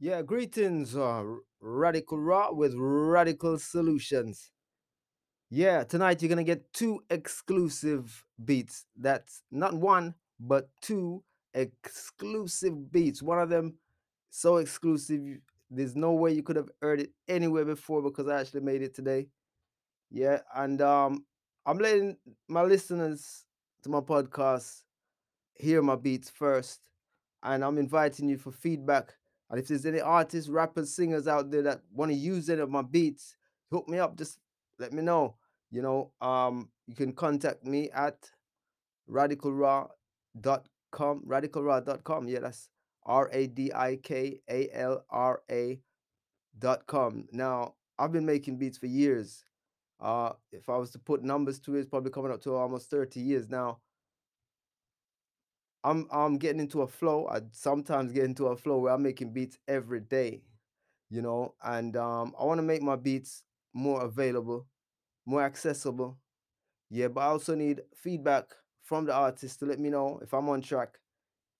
Yeah, greetings, uh, Radical Raw with Radical Solutions. Yeah, tonight you're gonna get two exclusive beats. That's not one, but two exclusive beats. One of them so exclusive, there's no way you could have heard it anywhere before because I actually made it today. Yeah, and um, I'm letting my listeners to my podcast hear my beats first, and I'm inviting you for feedback. And if there's any artists, rappers, singers out there that want to use any of my beats, hook me up. Just let me know. You know, um, you can contact me at radicalraw.com. Radicalraw.com. Yeah, that's R A D I K A L R A dot com. Now, I've been making beats for years. Uh, if I was to put numbers to it, it's probably coming up to almost 30 years now. I'm I'm getting into a flow. I sometimes get into a flow where I'm making beats every day, you know, and um, I want to make my beats more available, more accessible. Yeah, but I also need feedback from the artist to let me know if I'm on track.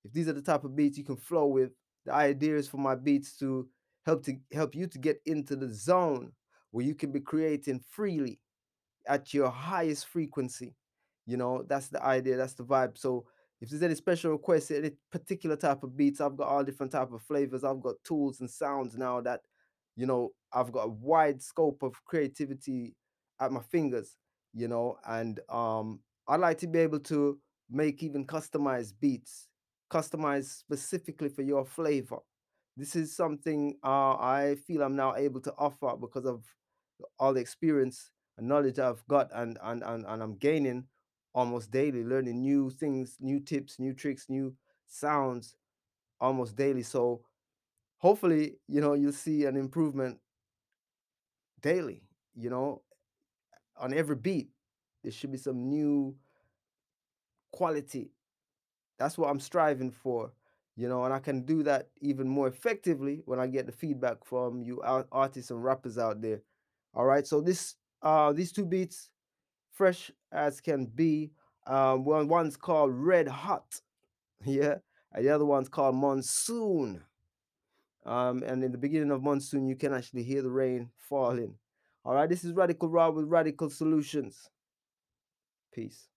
If these are the type of beats you can flow with, the idea is for my beats to help to help you to get into the zone where you can be creating freely at your highest frequency. You know, that's the idea, that's the vibe. So if there's any special requests, any particular type of beats, I've got all different type of flavors. I've got tools and sounds now that, you know, I've got a wide scope of creativity at my fingers, you know, and um I like to be able to make even customized beats, customized specifically for your flavor. This is something uh, I feel I'm now able to offer because of all the experience and knowledge I've got and and and, and I'm gaining almost daily, learning new things, new tips, new tricks, new sounds almost daily. So hopefully, you know, you'll see an improvement daily, you know, on every beat. There should be some new quality. That's what I'm striving for, you know, and I can do that even more effectively when I get the feedback from you artists and rappers out there. All right. So this uh these two beats fresh as can be. Um, one one's called Red Hot, yeah, and the other one's called Monsoon. Um, and in the beginning of monsoon, you can actually hear the rain falling. All right, this is Radical Raw with Radical Solutions. Peace.